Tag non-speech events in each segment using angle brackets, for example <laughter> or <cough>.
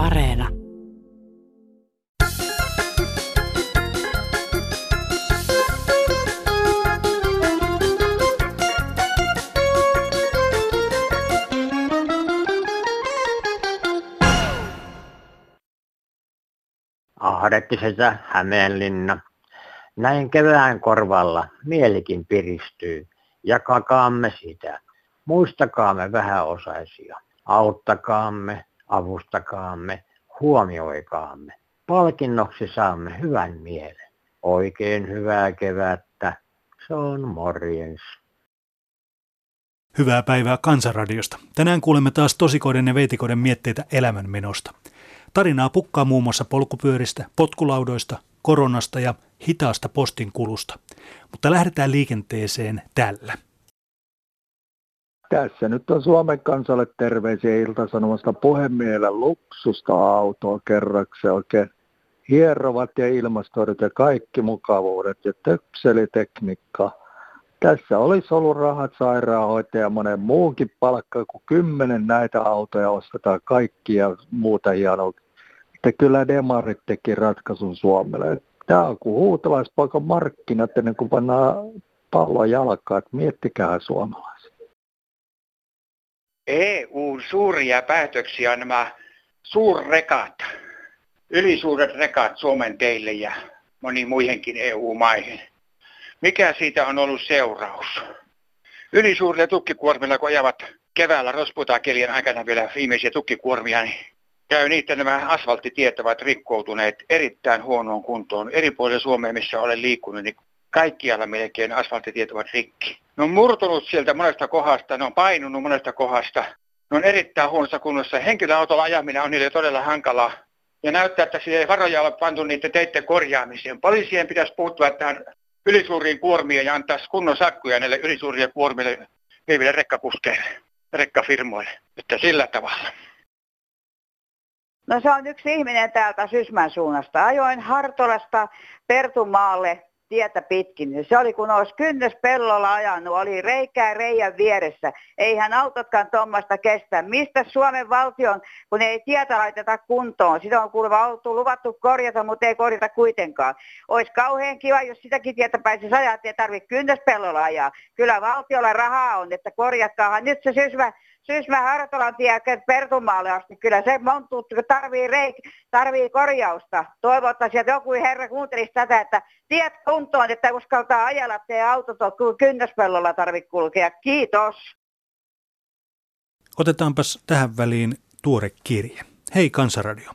Areena. Ahdettisessa Hämeenlinna. Näin kevään korvalla mielikin piristyy. Jakakaamme sitä. Muistakaamme vähäosaisia. Auttakaamme, avustakaamme, huomioikaamme. Palkinnoksi saamme hyvän mielen. Oikein hyvää kevättä. Se on morjens. Hyvää päivää Kansanradiosta. Tänään kuulemme taas tosikoiden ja veitikoiden mietteitä elämänmenosta. Tarinaa pukkaa muun muassa polkupyöristä, potkulaudoista, koronasta ja hitaasta postin kulusta. Mutta lähdetään liikenteeseen tällä. Tässä nyt on Suomen kansalle terveisiä iltasanomasta puhemielellä luksusta autoa kerraksi oikein hierovat ja ilmastoidut ja kaikki mukavuudet ja töpselitekniikka. Tässä olisi ollut rahat sairaanhoitaja monen muunkin palkka, kun kymmenen näitä autoja ostetaan kaikki ja muuta hienoa. Että kyllä demarit teki ratkaisun Suomelle. Tämä on kuin huutalaispaikan markkinat ennen kuin pannaan pallon jalkaan, että miettikää suomalaiset. EUn suuria päätöksiä nämä suurrekat, ylisuuret rekat Suomen teille ja moniin muihinkin EU-maihin. Mikä siitä on ollut seuraus? Ylisuurilla tukkikuormilla, kun ajavat keväällä rosputakelien aikana vielä viimeisiä tukkikuormia, niin käy niitä nämä asfalttitiet ovat rikkoutuneet erittäin huonoon kuntoon. Eri puolilla Suomea, missä olen liikkunut, niin kaikkialla melkein asfalttitiet ovat rikki. Ne on murtunut sieltä monesta kohdasta, ne on painunut monesta kohdasta. Ne on erittäin huonossa kunnossa. Henkilöautolla ajaminen on niille todella hankalaa. Ja näyttää, että siellä ei varoja ole pantu niiden teiden korjaamiseen. Poliisien pitäisi puuttua tähän ylisuuriin kuormiin ja antaa kunnon sakkuja näille ylisuurille kuormille viiville rekkakuskeille, rekkafirmoille. Että sillä tavalla. No se on yksi ihminen täältä Sysmän suunnasta. Ajoin Hartolasta Pertumaalle tietä pitkin. Se oli kun olisi kynnys pellolla ajanut, oli reikää reijän vieressä. Eihän autotkaan tuommoista kestä. Mistä Suomen valtion, kun ei tietä laiteta kuntoon? Sitä on kuulemma auto luvattu korjata, mutta ei korjata kuitenkaan. Olisi kauhean kiva, jos sitäkin tietä pääsisi ajaa, että ei tarvitse pellolla ajaa. Kyllä valtiolla rahaa on, että korjatkaahan nyt se Sysmä Syysmä Hartolan tie Pertumaalle asti. Kyllä se montuu, tarvii, reik, tarvii korjausta. Toivottaisin, että joku herra kuuntelisi tätä, että tiet kuntoon, että uskaltaa ajella, että autot kynnöspellolla tarvitse kulkea. Kiitos. Otetaanpas tähän väliin tuore kirje. Hei Kansanradio.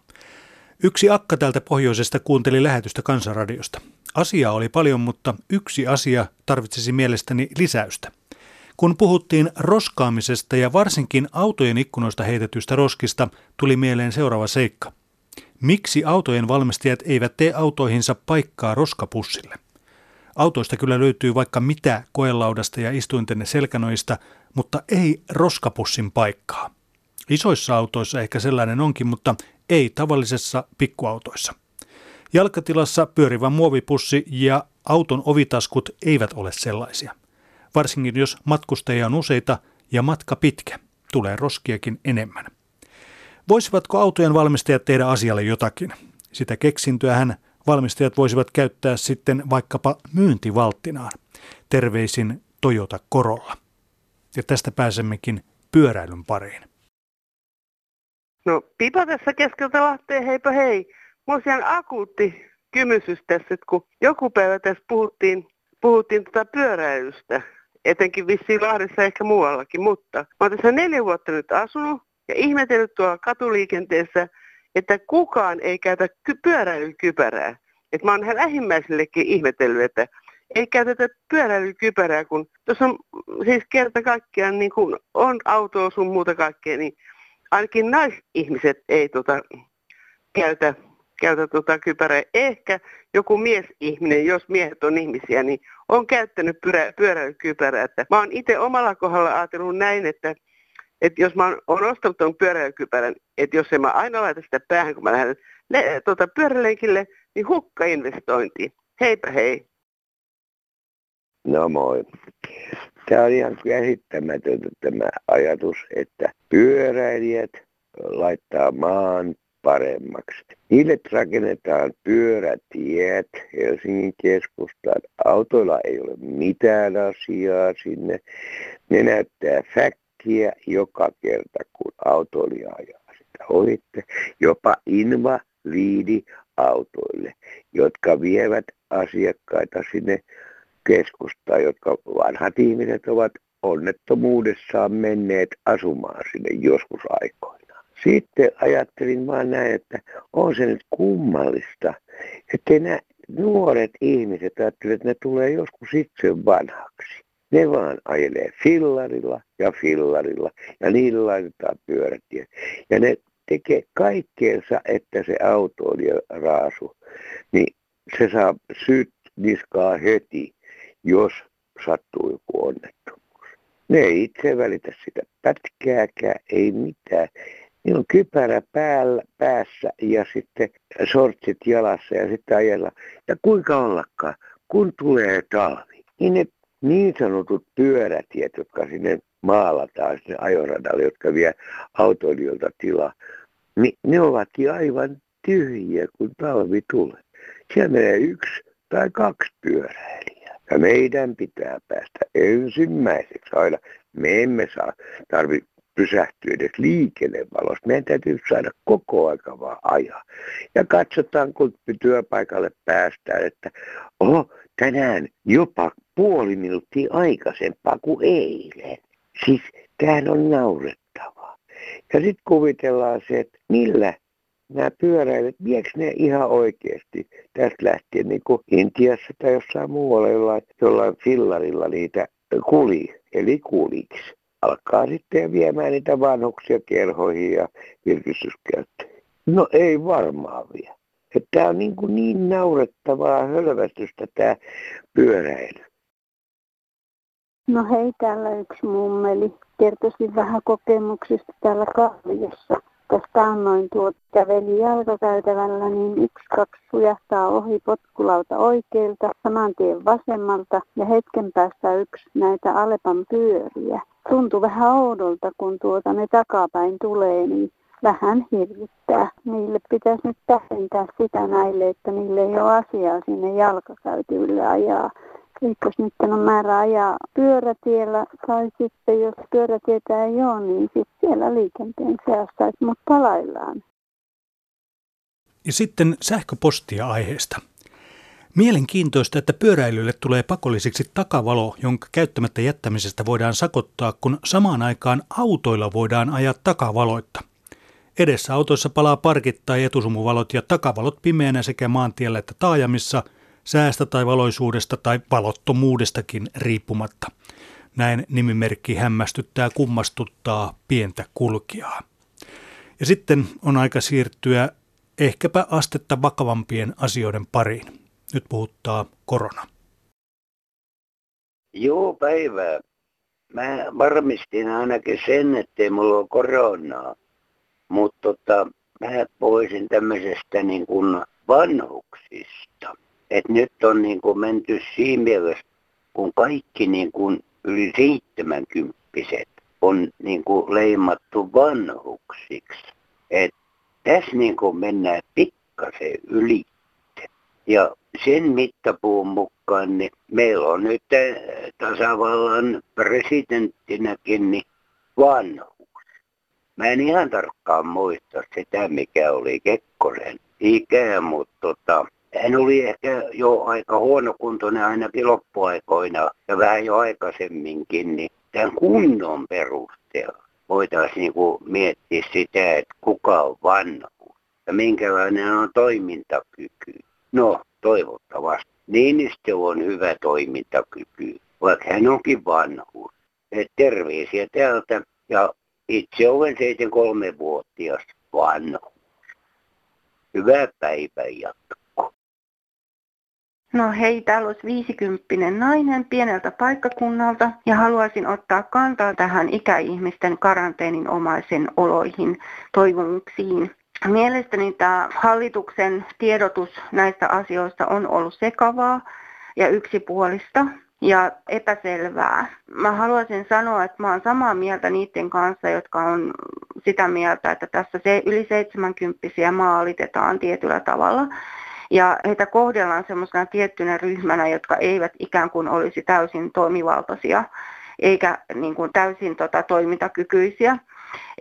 Yksi akka täältä pohjoisesta kuunteli lähetystä Kansanradiosta. Asiaa oli paljon, mutta yksi asia tarvitsisi mielestäni lisäystä – kun puhuttiin roskaamisesta ja varsinkin autojen ikkunoista heitetystä roskista, tuli mieleen seuraava seikka. Miksi autojen valmistajat eivät tee autoihinsa paikkaa roskapussille? Autoista kyllä löytyy vaikka mitä koelaudasta ja istuinten selkänoista, mutta ei roskapussin paikkaa. Isoissa autoissa ehkä sellainen onkin, mutta ei tavallisessa pikkuautoissa. Jalkatilassa pyörivä muovipussi ja auton ovitaskut eivät ole sellaisia varsinkin jos matkustajia on useita ja matka pitkä, tulee roskiakin enemmän. Voisivatko autojen valmistajat tehdä asialle jotakin? Sitä keksintöähän valmistajat voisivat käyttää sitten vaikkapa myyntivalttinaan. Terveisin Toyota Corolla. Ja tästä pääsemmekin pyöräilyn pariin. No Pipa tässä keskeltä Lahteen, heipä hei. Mulla on akuutti kymysys tässä, että kun joku päivä tässä puhuttiin, puhuttiin tätä pyöräilystä, etenkin vissiin Lahdessa ehkä muuallakin, mutta mä oon tässä neljä vuotta nyt asunut ja ihmetellyt tuolla katuliikenteessä, että kukaan ei käytä pyöräilykypärää. Et mä oon lähimmäisillekin ihmetellyt, että ei käytetä pyöräilykypärää, kun tuossa on siis kerta kaikkiaan niin kun on autoa sun muuta kaikkea, niin ainakin naisihmiset ei tota, käytä käytä tuota kypärää. Ehkä joku miesihminen, jos miehet on ihmisiä, niin on käyttänyt pyörä, pyöräilykypärää. Että mä oon itse omalla kohdalla ajatellut näin, että, että jos mä oon, ostanut tuon pyöräilykypärän, että jos en mä aina laita sitä päähän, kun mä lähden le, tuota, pyörälenkille, niin hukka investointi. Heipä hei. No moi. Tämä on ihan käsittämätöntä tämä ajatus, että pyöräilijät laittaa maan paremmaksi. Niille rakennetaan pyörätiet Helsingin keskustaan. Autoilla ei ole mitään asiaa sinne. Ne näyttää fäkkiä joka kerta, kun autoilija ajaa sitä ohitte. Jopa inva liidi autoille, jotka vievät asiakkaita sinne keskustaan, jotka vanhat ihmiset ovat onnettomuudessaan menneet asumaan sinne joskus aikoina. Sitten ajattelin vaan näin, että on se nyt kummallista, että nämä nuoret ihmiset ajattelevat, että ne tulee joskus itse vanhaksi. Ne vaan ajelee fillarilla ja fillarilla ja niillä laitetaan pyörätiet. Ja ne tekee kaikkeensa, että se autoilija raasu, niin se saa syyt niskaa heti, jos sattuu joku onnettomuus. Ne ei itse välitä sitä pätkääkään, ei mitään. Niillä on kypärä päällä, päässä ja sitten sortsit jalassa ja sitten ajella. Ja kuinka ollakaan, kun tulee talvi, niin ne niin sanotut pyörätiet, jotka sinne maalataan sinne ajoradalle, jotka vie autoilijoilta tilaa, niin ne ovatkin aivan tyhjiä, kun talvi tulee. Siellä menee yksi tai kaksi pyöräilijää. Ja meidän pitää päästä ensimmäiseksi aina. Me emme saa tarvi pysähtyä edes liikennevalosta. Meidän täytyy saada koko aika vaan ajaa. Ja katsotaan, kun työpaikalle päästään, että oho, tänään jopa puoli minuuttia aikaisempaa kuin eilen. Siis tämähän on naurettavaa. Ja sitten kuvitellaan se, että millä nämä pyöräilijät, viekö ne ihan oikeasti tästä lähtien niin kuin Intiassa tai jossain muualla jollain, jollain fillarilla niitä kuli, eli kuliksi. Alkaa sitten viemään niitä vanhuksia kerhoihin ja virkistyskäyttöihin. No ei varmaan vie. Tämä on niin, kuin niin naurettavaa hölvästystä tämä pyöräily. No hei, täällä yksi mummeli. Kertoisin vähän kokemuksista täällä Kalliossa. Tästä annoin tuot käveli jalkakäytävällä, niin yksi kaksi sujahtaa ohi potkulauta oikealta, saman tien vasemmalta ja hetken päästä yksi näitä Alepan pyöriä. Tuntui vähän oudolta, kun tuota ne takapäin tulee, niin vähän hirvittää. Niille pitäisi nyt tähdentää sitä näille, että niille ei ole asiaa sinne jalkakäytyville ajaa. Eikö nyt on määrä ajaa pyörätiellä tai sitten jos pyörätietä ei ole, niin sitten siellä liikenteen seassa, mutta palaillaan. Ja sitten sähköpostia aiheesta. Mielenkiintoista, että pyöräilylle tulee pakolliseksi takavalo, jonka käyttämättä jättämisestä voidaan sakottaa, kun samaan aikaan autoilla voidaan ajaa takavaloitta. Edessä autoissa palaa parkit tai etusumuvalot ja takavalot pimeänä sekä maantiellä että taajamissa – säästä tai valoisuudesta tai valottomuudestakin riippumatta. Näin nimimerkki hämmästyttää kummastuttaa pientä kulkijaa. Ja sitten on aika siirtyä ehkäpä astetta vakavampien asioiden pariin. Nyt puhuttaa korona. Joo, päivää. Mä varmistin ainakin sen, ettei mulla ole koronaa. Mutta tota, mä poisin tämmöisestä niin kuin vanhuksista että nyt on niin kuin menty siinä mielessä, kun kaikki niin kuin yli 70 on niin kuin leimattu vanhuksiksi. Että tässä niin kuin mennään pikkasen yli. Ja sen mittapuun mukaan niin meillä on nyt tasavallan presidenttinäkin niin vanhuus. Mä en ihan tarkkaan muista sitä, mikä oli Kekkosen ikää, mutta tota, hän oli ehkä jo aika huonokuntoinen ainakin loppuaikoina ja vähän jo aikaisemminkin, niin tämän kunnon perusteella voitaisiin niin kuin miettiä sitä, että kuka on vanhu ja minkälainen on toimintakyky. No, toivottavasti. Niinistö on hyvä toimintakyky, vaikka hän onkin vanhu. Et terveisiä täältä ja itse olen 73-vuotias vanhu. Hyvää päivää jatkoa. No hei, täällä olisi 50 nainen pieneltä paikkakunnalta ja haluaisin ottaa kantaa tähän ikäihmisten karanteenin omaisen oloihin, toivomuksiin. Mielestäni tämä hallituksen tiedotus näistä asioista on ollut sekavaa ja yksipuolista. ja epäselvää. Mä haluaisin sanoa, että mä oon samaa mieltä niiden kanssa, jotka on sitä mieltä, että tässä se yli 70 maalitetaan tietyllä tavalla. Ja heitä kohdellaan semmoisena tiettynä ryhmänä, jotka eivät ikään kuin olisi täysin toimivaltaisia eikä niin kuin täysin tota, toimintakykyisiä.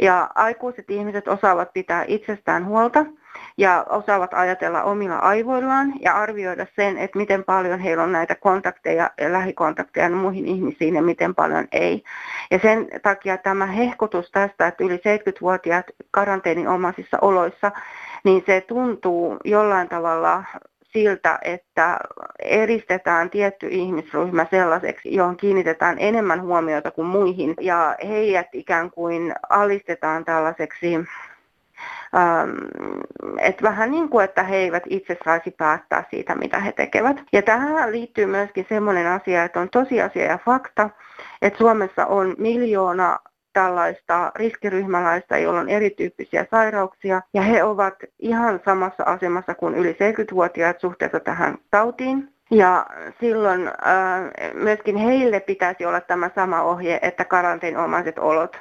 Ja aikuiset ihmiset osaavat pitää itsestään huolta ja osaavat ajatella omilla aivoillaan ja arvioida sen, että miten paljon heillä on näitä kontakteja ja lähikontakteja muihin ihmisiin ja miten paljon ei. Ja sen takia tämä hehkutus tästä, että yli 70-vuotiaat karanteeninomaisissa oloissa, niin se tuntuu jollain tavalla siltä, että eristetään tietty ihmisryhmä sellaiseksi, johon kiinnitetään enemmän huomiota kuin muihin, ja heidät ikään kuin alistetaan tällaiseksi että vähän niin kuin, että he eivät itse saisi päättää siitä, mitä he tekevät. Ja tähän liittyy myöskin semmoinen asia, että on tosiasia ja fakta, että Suomessa on miljoona tällaista riskiryhmäläistä, joilla on erityyppisiä sairauksia, ja he ovat ihan samassa asemassa kuin yli 70-vuotiaat suhteessa tähän tautiin. Ja silloin äh, myöskin heille pitäisi olla tämä sama ohje, että karanteenomaiset olot.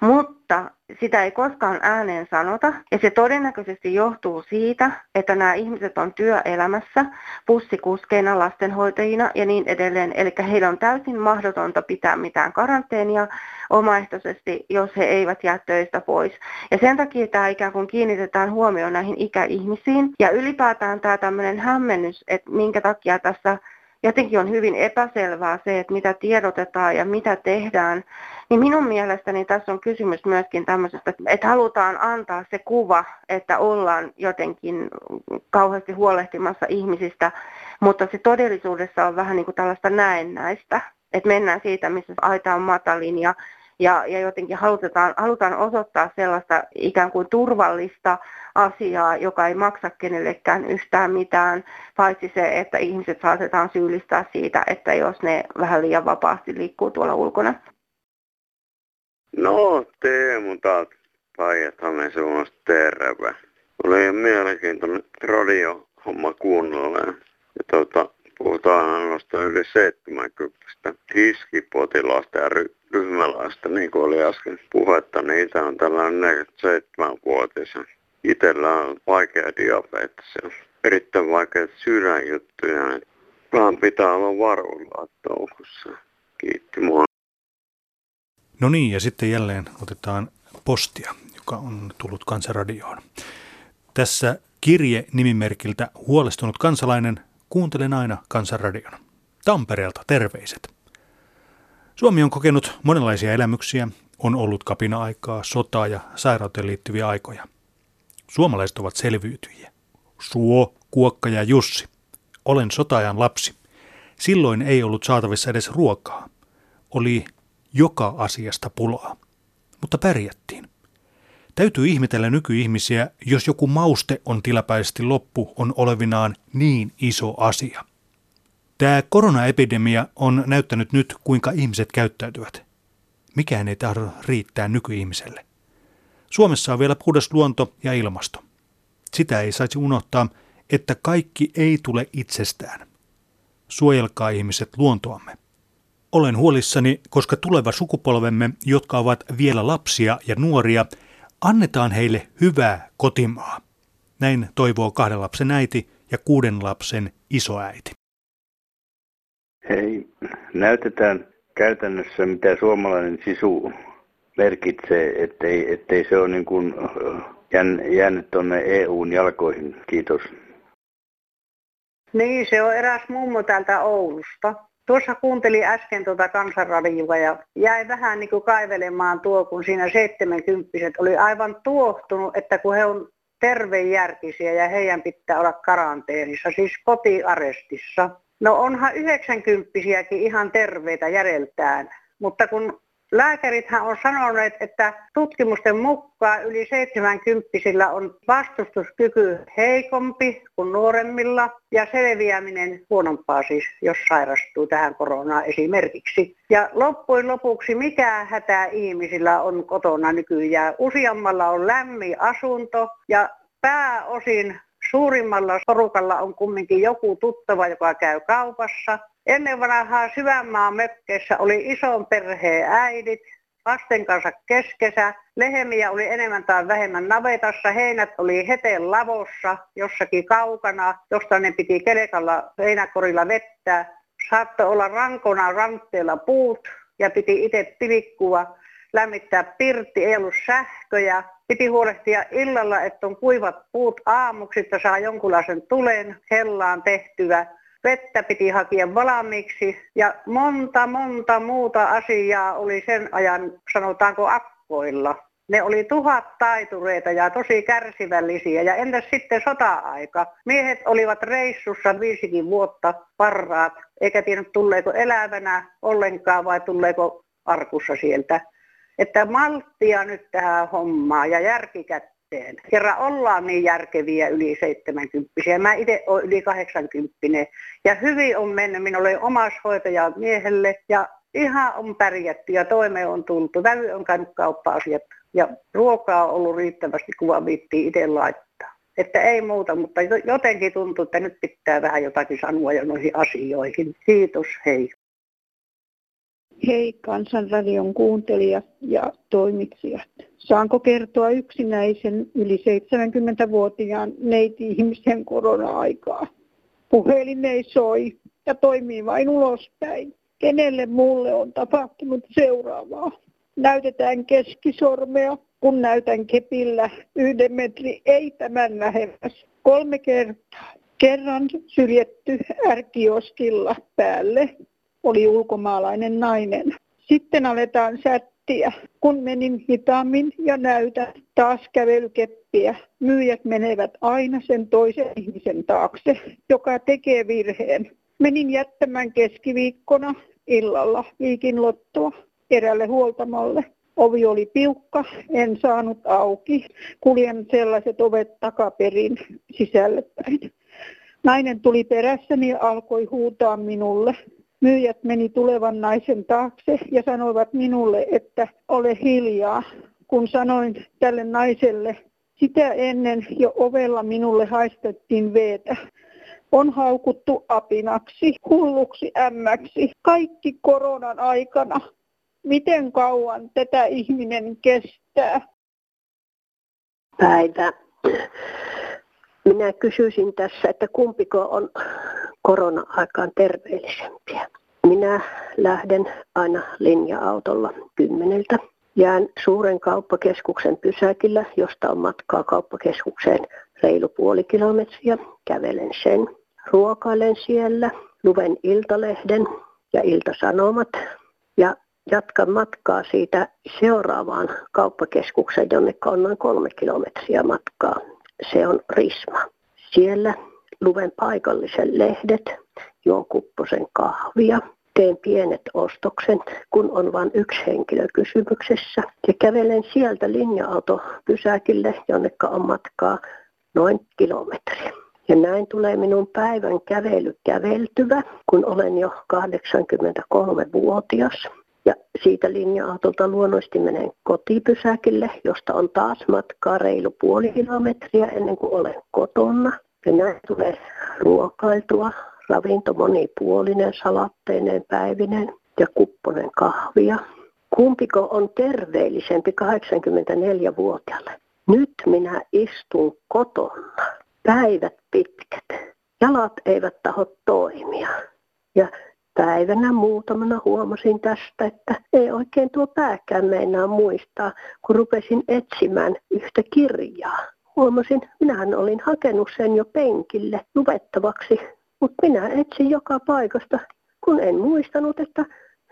Mutta sitä ei koskaan ääneen sanota, ja se todennäköisesti johtuu siitä, että nämä ihmiset on työelämässä, bussikuskeina, lastenhoitajina ja niin edelleen. Eli heillä on täysin mahdotonta pitää mitään karanteenia omaehtoisesti, jos he eivät jää töistä pois. Ja sen takia tämä ikään kuin kiinnitetään huomioon näihin ikäihmisiin. Ja ylipäätään tämä tämmöinen hämmennys, että minkä takia tässä jotenkin on hyvin epäselvää se, että mitä tiedotetaan ja mitä tehdään, niin minun mielestäni tässä on kysymys myöskin tämmöisestä, että halutaan antaa se kuva, että ollaan jotenkin kauheasti huolehtimassa ihmisistä, mutta se todellisuudessa on vähän niin kuin tällaista näennäistä, että mennään siitä, missä aita on matalin ja ja, ja jotenkin halutaan, halutaan osoittaa sellaista ikään kuin turvallista asiaa, joka ei maksa kenellekään yhtään mitään, paitsi se, että ihmiset saatetaan syyllistää siitä, että jos ne vähän liian vapaasti liikkuu tuolla ulkona. No, Teemu taas Päijät-Hämeen suunnasta terve. Oli mielenkiintoinen radiohomma kuunnella. Ja tuota, puhutaan noista yli 70 hiskipotilaasta ja ry- ryhmäläistä, niin kuin oli äsken puhetta. Niitä on tällainen 47-vuotias. Itellä on vaikea diabetes ja erittäin vaikea sydänjuttuja. Vähän pitää olla varuilla toukossa. Kiitti mua. No niin, ja sitten jälleen otetaan postia, joka on tullut Kansanradioon. Tässä kirje nimimerkiltä Huolestunut kansalainen kuuntelen aina Kansanradion. Tampereelta terveiset. Suomi on kokenut monenlaisia elämyksiä, on ollut kapina-aikaa, sotaa ja sairauteen liittyviä aikoja. Suomalaiset ovat selviytyjiä. Suo, Kuokka ja Jussi. Olen sotaajan lapsi. Silloin ei ollut saatavissa edes ruokaa. Oli joka asiasta pulaa. Mutta pärjättiin. Täytyy ihmetellä nykyihmisiä, jos joku mauste on tilapäisesti loppu, on olevinaan niin iso asia. Tämä koronaepidemia on näyttänyt nyt, kuinka ihmiset käyttäytyvät. Mikään ei tahdo riittää nykyihmiselle. Suomessa on vielä puhdas luonto ja ilmasto. Sitä ei saisi unohtaa, että kaikki ei tule itsestään. Suojelkaa ihmiset luontoamme. Olen huolissani, koska tuleva sukupolvemme, jotka ovat vielä lapsia ja nuoria, annetaan heille hyvää kotimaa. Näin toivoo kahden lapsen äiti ja kuuden lapsen isoäiti. Hei, näytetään käytännössä, mitä suomalainen sisu merkitsee, ettei, ettei se ole niin kuin jäänyt tuonne EUn jalkoihin. Kiitos. Niin, se on eräs mummo täältä Oulusta. Tuossa kuuntelin äsken tuota kansanradiota ja jäi vähän niin kuin kaivelemaan tuo, kun siinä 70 oli aivan tuohtunut, että kun he on tervejärkisiä ja heidän pitää olla karanteenissa, siis kotiarestissa. No onhan 90 ihan terveitä järjeltään, mutta kun Lääkärithän on sanoneet, että tutkimusten mukaan yli 70 on vastustuskyky heikompi kuin nuoremmilla ja selviäminen huonompaa siis, jos sairastuu tähän koronaan esimerkiksi. Ja loppujen lopuksi mikä hätä ihmisillä on kotona nykyään? Useammalla on lämmin asunto ja pääosin suurimmalla porukalla on kumminkin joku tuttava, joka käy kaupassa. Ennen vanhaa syvänmaan mökkeissä oli ison perheen äidit, lasten kanssa keskesä. Lehemiä oli enemmän tai vähemmän navetassa, heinät oli heteen lavossa jossakin kaukana, josta ne piti kelekalla heinäkorilla vettää. Saattoi olla rankona rantteella puut ja piti itse pilkkua, lämmittää pirtti, ei ollut sähköjä. Piti huolehtia illalla, että on kuivat puut aamuksi, että saa jonkunlaisen tulen hellaan tehtyä vettä piti hakea valmiiksi ja monta monta muuta asiaa oli sen ajan, sanotaanko akkoilla. Ne oli tuhat taitureita ja tosi kärsivällisiä. Ja entäs sitten sota-aika? Miehet olivat reissussa viisikin vuotta parraat, eikä tiedä tulleeko elävänä ollenkaan vai tulleeko arkussa sieltä. Että malttia nyt tähän hommaan ja järkikättä eteen. Kerran ollaan niin järkeviä yli 70 Mä itse olen yli 80 ja hyvin on mennyt. Minulla oli omaishoitaja miehelle ja ihan on pärjätty ja toimeen on tultu. Vävy on käynyt kauppa-asiat ja ruokaa on ollut riittävästi, kun viittiin itse laittaa. Että ei muuta, mutta jotenkin tuntuu, että nyt pitää vähän jotakin sanoa jo noihin asioihin. Kiitos, hei. Hei Kansanradion kuuntelijat ja toimitsijat. Saanko kertoa yksinäisen yli 70-vuotiaan neiti-ihmisen korona-aikaa? Puhelin ei soi ja toimii vain ulospäin. Kenelle mulle on tapahtunut seuraavaa? Näytetään keskisormea, kun näytän kepillä yhden metri, ei tämän lähemmäs. Kolme kertaa. Kerran syrjetty ärkioskilla päälle oli ulkomaalainen nainen. Sitten aletaan sättiä. Kun menin hitaammin ja näytän taas kävelykeppiä, myyjät menevät aina sen toisen ihmisen taakse, joka tekee virheen. Menin jättämään keskiviikkona illalla viikin lottoa erälle huoltamalle. Ovi oli piukka, en saanut auki. Kuljen sellaiset ovet takaperin sisälle päin. Nainen tuli perässäni ja alkoi huutaa minulle. Myyjät meni tulevan naisen taakse ja sanoivat minulle, että ole hiljaa. Kun sanoin tälle naiselle, sitä ennen jo ovella minulle haistettiin veetä. On haukuttu apinaksi, hulluksi ämmäksi, kaikki koronan aikana. Miten kauan tätä ihminen kestää? Päivä. Minä kysyisin tässä, että kumpiko on korona-aikaan terveellisempiä. Minä lähden aina linja-autolla kymmeneltä. Jään suuren kauppakeskuksen pysäkillä, josta on matkaa kauppakeskukseen reilu puoli kilometriä. Kävelen sen. Ruokailen siellä, luen iltalehden ja iltasanomat ja jatkan matkaa siitä seuraavaan kauppakeskukseen, jonne on noin kolme kilometriä matkaa. Se on Risma. Siellä luen paikallisen lehdet, juon kupposen kahvia, teen pienet ostokset, kun on vain yksi henkilö kysymyksessä. Ja kävelen sieltä linja-autopysäkille, jonne on matkaa noin kilometri. Ja näin tulee minun päivän kävely käveltyvä, kun olen jo 83-vuotias. Ja siitä linja-autolta luonnollisesti menen kotipysäkille, josta on taas matkaa reilu puoli kilometriä ennen kuin olen kotona. Ja näin tulee ruokailtua, ravinto monipuolinen, salatteineen päivinen ja kupponen kahvia. Kumpiko on terveellisempi 84-vuotiaalle? Nyt minä istun kotona, päivät pitkät, jalat eivät taho toimia. Ja päivänä muutamana huomasin tästä, että ei oikein tuo pääkään meinaa muistaa, kun rupesin etsimään yhtä kirjaa. Huomasin, minähän olin hakenut sen jo penkille luettavaksi, mutta minä etsin joka paikasta, kun en muistanut, että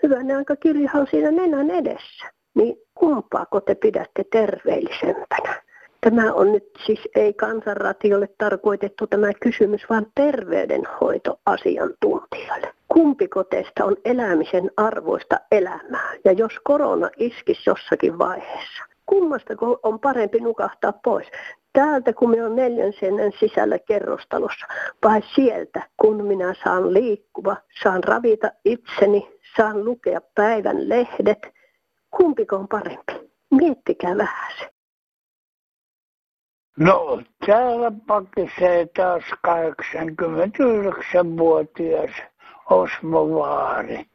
hyvänä aika kirjahan siinä nenän edessä. Niin kumpaako te pidätte terveellisempänä? Tämä on nyt siis ei kansanratiolle tarkoitettu tämä kysymys, vaan terveydenhoitoasiantuntijoille. Kumpiko teistä on elämisen arvoista elämää? Ja jos korona iskisi jossakin vaiheessa, kummasta on parempi nukahtaa pois? Täältä, kun minä olen neljän seinän sisällä kerrostalossa, vai sieltä, kun minä saan liikkuva, saan ravita itseni, saan lukea päivän lehdet. Kumpiko on parempi? Miettikää vähän se. No, täällä pakisee taas 89-vuotias Osmo Vaari.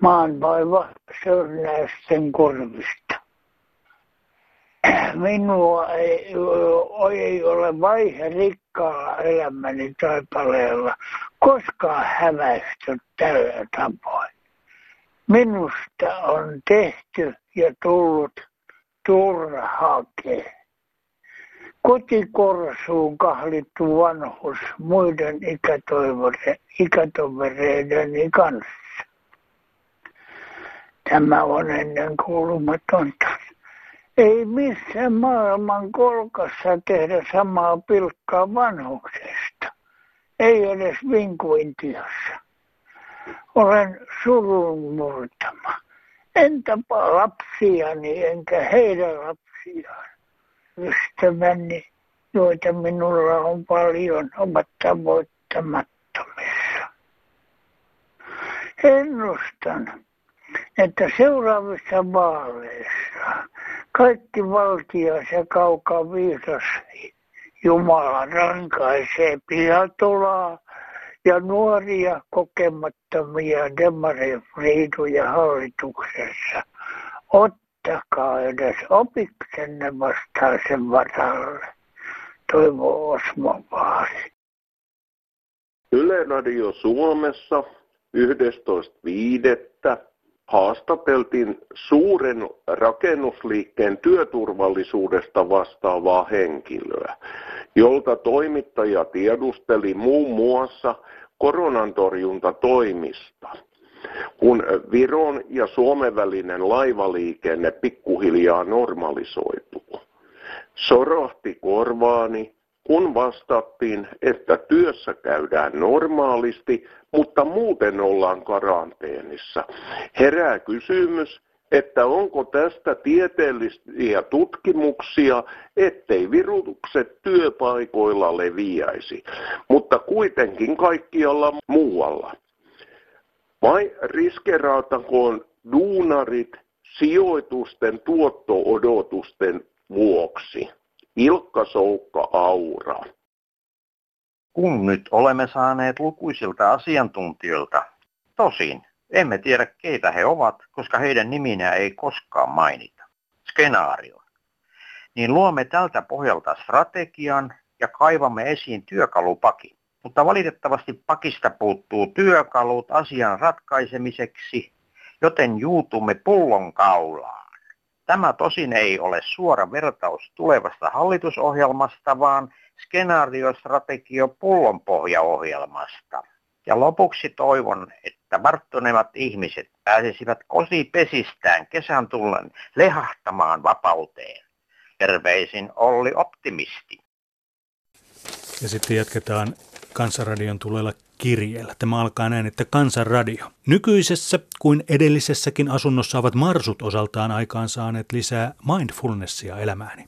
Maanvaiva Sörnäisten korvista. Minua ei, ei ole vaihe rikkaalla elämäni taipaleella koskaan häväisty tällä tavoin. Minusta on tehty ja tullut turhake. Kotikorsuun kahlittu vanhus muiden ikätovereideni kanssa. Tämä on ennen kuulumatonta. Ei missään maailman kolkassa tehdä samaa pilkkaa vanhuksesta. Ei edes vinkuintiossa. Olen surun murtama. En tapa lapsiani enkä heidän lapsiaan. Ystäväni, joita minulla on paljon, ovat tavoittamattomissa. Ennustan, että seuraavissa vaaleissa kaikki valtias ja kaukaa viisas Jumala rankaisee pihatolaa ja nuoria kokemattomia demarifriiduja hallituksessa. Ottakaa edes opiksenne vastaisen varalle. Toivo Osmo Vaasi. Yle Radio Suomessa 11.5 haastateltiin suuren rakennusliikkeen työturvallisuudesta vastaavaa henkilöä, jolta toimittaja tiedusteli muun muassa koronan torjuntatoimista. Kun Viron ja Suomen välinen laivaliikenne pikkuhiljaa normalisoituu. Sorahti korvaani, kun vastattiin, että työssä käydään normaalisti, mutta muuten ollaan karanteenissa. Herää kysymys, että onko tästä tieteellisiä tutkimuksia, ettei virukset työpaikoilla leviäisi, mutta kuitenkin kaikkialla muualla. Vai riskeraatakoon duunarit sijoitusten tuotto-odotusten vuoksi? Ilkka Soukka Aura. Kun nyt olemme saaneet lukuisilta asiantuntijoilta, tosin emme tiedä keitä he ovat, koska heidän niminä ei koskaan mainita, skenaario, niin luomme tältä pohjalta strategian ja kaivamme esiin työkalupakin. Mutta valitettavasti pakista puuttuu työkalut asian ratkaisemiseksi, joten juutumme kaulaan. Tämä tosin ei ole suora vertaus tulevasta hallitusohjelmasta, vaan skenaariostrategio pullonpohjaohjelmasta. Ja lopuksi toivon, että varttunevat ihmiset pääsisivät kosipesistään kesän tullen lehahtamaan vapauteen. Terveisin Olli Optimisti. Ja sitten jatketaan Kansanradion tulella kirjeellä. Tämä alkaa näin, että Kansanradio. Nykyisessä kuin edellisessäkin asunnossa ovat marsut osaltaan aikaan saaneet lisää mindfulnessia elämääni.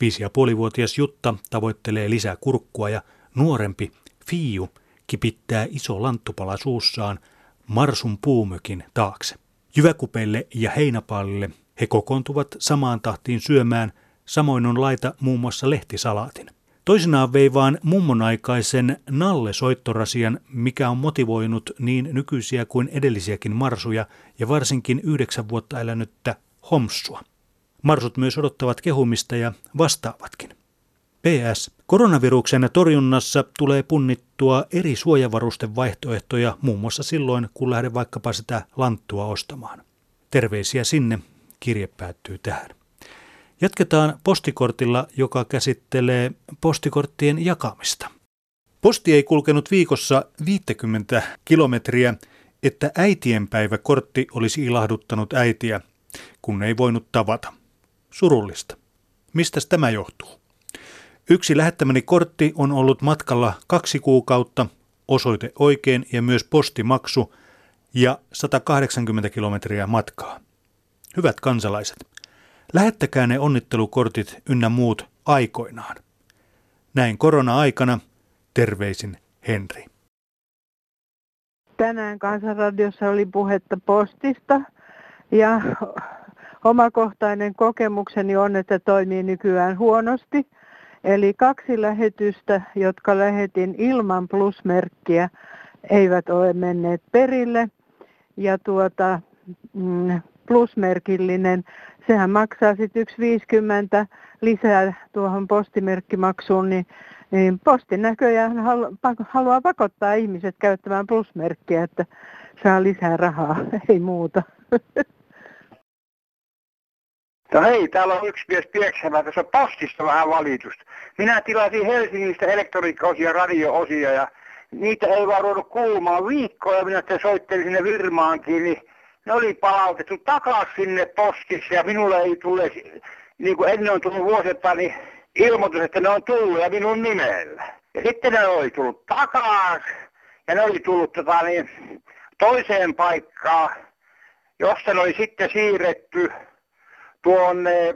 Viisi ja puolivuotias Jutta tavoittelee lisää kurkkua ja nuorempi Fiu kipittää iso lanttupala suussaan Marsun puumökin taakse. Jyväkupeille ja heinäpaalille he kokoontuvat samaan tahtiin syömään, samoin on laita muun muassa lehtisalaatin. Toisinaan vei vaan mummonaikaisen Nalle-soittorasian, mikä on motivoinut niin nykyisiä kuin edellisiäkin marsuja ja varsinkin yhdeksän vuotta elänyttä Homsua. Marsut myös odottavat kehumista ja vastaavatkin. PS. Koronaviruksen torjunnassa tulee punnittua eri suojavarusten vaihtoehtoja muun muassa silloin, kun lähden vaikkapa sitä lanttua ostamaan. Terveisiä sinne. Kirje päättyy tähän. Jatketaan postikortilla, joka käsittelee postikorttien jakamista. Posti ei kulkenut viikossa 50 kilometriä, että äitienpäiväkortti olisi ilahduttanut äitiä, kun ei voinut tavata. Surullista. Mistä tämä johtuu? Yksi lähettämäni kortti on ollut matkalla kaksi kuukautta, osoite oikein ja myös postimaksu ja 180 kilometriä matkaa. Hyvät kansalaiset, lähettäkää ne onnittelukortit ynnä muut aikoinaan. Näin korona-aikana terveisin Henri. Tänään Kansanradiossa oli puhetta postista ja omakohtainen kokemukseni on, että toimii nykyään huonosti. Eli kaksi lähetystä, jotka lähetin ilman plusmerkkiä, eivät ole menneet perille. Ja tuota, mm, plusmerkillinen, sehän maksaa sitten 1,50 lisää tuohon postimerkkimaksuun, niin, niin postin näköjään haluaa pakottaa ihmiset käyttämään plusmerkkiä, että saa lisää rahaa, <laughs> ei muuta. No hei, täällä on yksi mies Pieksämä, tässä on postista vähän valitusta. Minä tilasin Helsingistä elektroniikkaosia radio-osia ja niitä ei vaan ruvennut kuulumaan viikkoja. Minä sitten soittelin sinne Virmaankin, niin ne oli palautettu takaisin sinne postissa ja minulle ei tule, niin kuin ennen on tullut vuosittain, niin ilmoitus, että ne on tullut ja minun nimellä. Ja sitten ne oli tullut takaisin ja ne oli tullut tota, niin, toiseen paikkaan, josta ne oli sitten siirretty tuonne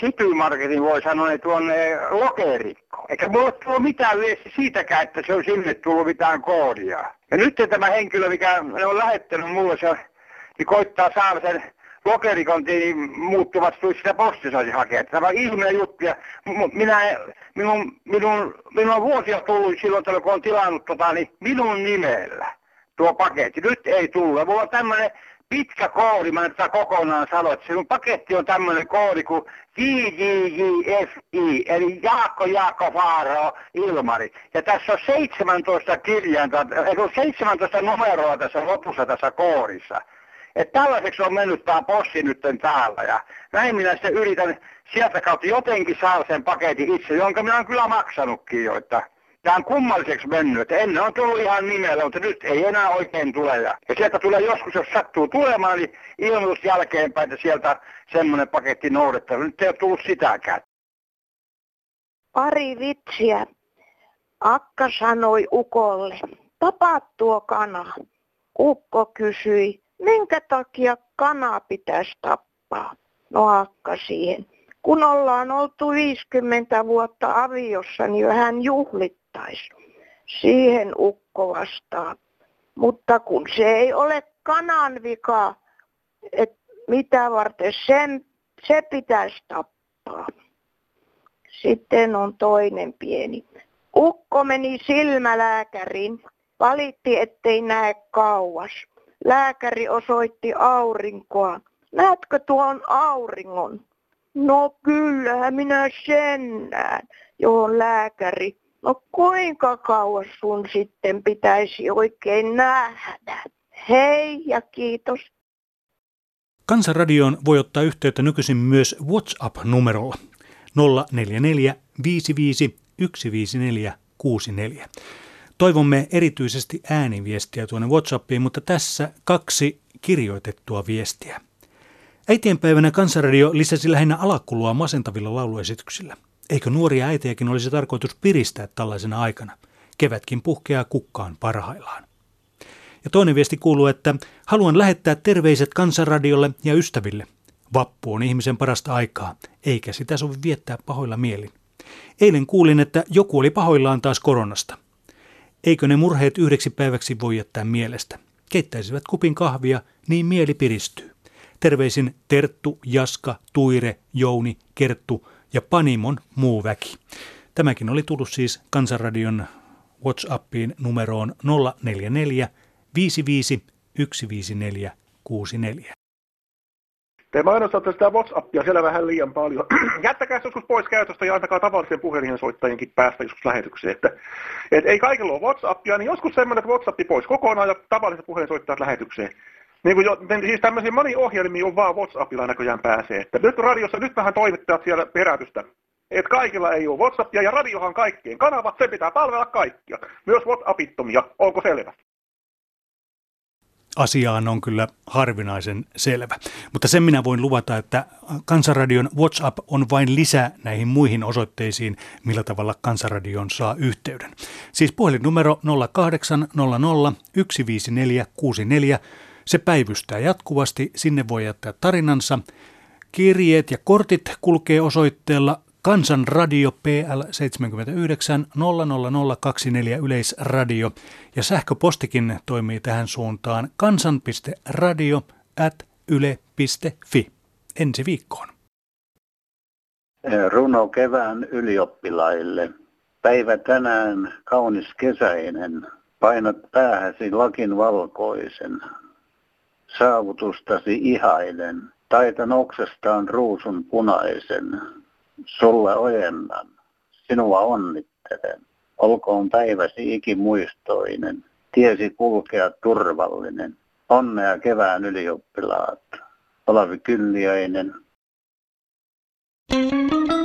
Citymarketin voi sanoa, tuonne lokerikko. Eikä mulla ole mitään viesti siitäkään, että se on sinne tullut mitään koodia. Ja nyt tämä henkilö, mikä ne on lähettänyt mulle, se niin koittaa saada sen lokerikon niin muuttuvat sitä postissa hakea. Tämä on ihminen juttu ja minä, minun, minun, minun on vuosia tullut silloin, kun on tilannut tota, niin minun nimellä tuo paketti. Nyt ei tullut. Mulla on tämmöinen pitkä koodi, mä en tätä kokonaan sano, että sinun paketti on tämmöinen koodi kuin JJJFI, eli Jaakko Jaakko Faaro Ilmari. Ja tässä on 17 kirjainta, ei 17 numeroa tässä lopussa tässä koodissa. Että tällaiseksi on mennyt tämä possi nyt täällä. Ja näin minä sitten yritän sieltä kautta jotenkin saada sen paketin itse, jonka minä olen kyllä maksanutkin jo. Että tämä on kummalliseksi mennyt. Että ennen on tullut ihan nimellä, mutta nyt ei enää oikein tule. Ja, sieltä tulee joskus, jos sattuu tulemaan, niin ilmoitus jälkeenpäin, että sieltä semmoinen paketti noudattaa. Nyt ei ole tullut sitäkään. Pari vitsiä. Akka sanoi Ukolle, tapaat tuo kana. Ukko kysyi, minkä takia kana pitäisi tappaa? No Akka siihen. Kun ollaan oltu 50 vuotta aviossa, niin vähän juhlit kannattaisi. Siihen ukko vastaa. Mutta kun se ei ole kanan vika, että mitä varten sen, se pitäisi tappaa. Sitten on toinen pieni. Ukko meni silmälääkäriin, valitti ettei näe kauas. Lääkäri osoitti aurinkoa. Näetkö tuon auringon? No kyllähän minä sen näen, johon lääkäri No kuinka kauas sun sitten pitäisi oikein nähdä? Hei ja kiitos. Kansanradioon voi ottaa yhteyttä nykyisin myös WhatsApp-numerolla 044 55 154 64. Toivomme erityisesti ääniviestiä tuonne WhatsAppiin, mutta tässä kaksi kirjoitettua viestiä. Äitienpäivänä Kansanradio lisäsi lähinnä alakulua masentavilla lauluesityksillä – Eikö nuoria äitejäkin olisi tarkoitus piristää tällaisena aikana? Kevätkin puhkeaa kukkaan parhaillaan. Ja toinen viesti kuuluu, että haluan lähettää terveiset kansanradiolle ja ystäville. Vappu on ihmisen parasta aikaa, eikä sitä sovi viettää pahoilla mielin. Eilen kuulin, että joku oli pahoillaan taas koronasta. Eikö ne murheet yhdeksi päiväksi voi jättää mielestä? Keittäisivät kupin kahvia, niin mieli piristyy. Terveisin Terttu, Jaska, Tuire, Jouni, Kerttu, ja Panimon muu väki. Tämäkin oli tullut siis Kansanradion WhatsAppiin numeroon 044 55 154 64. Te mainostatte sitä WhatsAppia siellä vähän liian paljon. <clears throat> Jättäkää se joskus pois käytöstä ja antakaa tavallisen puhelinsoittajienkin päästä joskus lähetykseen. Että, et ei kaikilla ole WhatsAppia, niin joskus semmoinen WhatsApp pois kokonaan ja tavalliset puhelinsoittajat lähetykseen. Niin kuin jo, siis tämmöisiä moni ohjelmia on vaan WhatsAppilla näköjään pääsee. Että nyt radiossa, nyt vähän toimittajat siellä perätystä. Että kaikilla ei ole WhatsAppia ja radiohan kaikkien kanavat, se pitää palvella kaikkia. Myös WhatsAppittomia, onko selvä? Asiaan on kyllä harvinaisen selvä. Mutta sen minä voin luvata, että Kansanradion WhatsApp on vain lisä näihin muihin osoitteisiin, millä tavalla Kansanradion saa yhteyden. Siis puhelinnumero 0800 15464 se päivystää jatkuvasti, sinne voi jättää tarinansa. Kirjeet ja kortit kulkee osoitteella Kansanradio PL 79 00024 Yleisradio ja sähköpostikin toimii tähän suuntaan kansan.radio at yle.fi. Ensi viikkoon. Runo kevään ylioppilaille. Päivä tänään kaunis kesäinen Painat päähäsi lakin valkoisen, saavutustasi ihailen. Taitan oksestaan ruusun punaisen, sulle ojennan, sinua onnittelen. Olkoon päiväsi ikimuistoinen, tiesi kulkea turvallinen. Onnea kevään ylioppilaat. Olavi Kylliöinen. thank you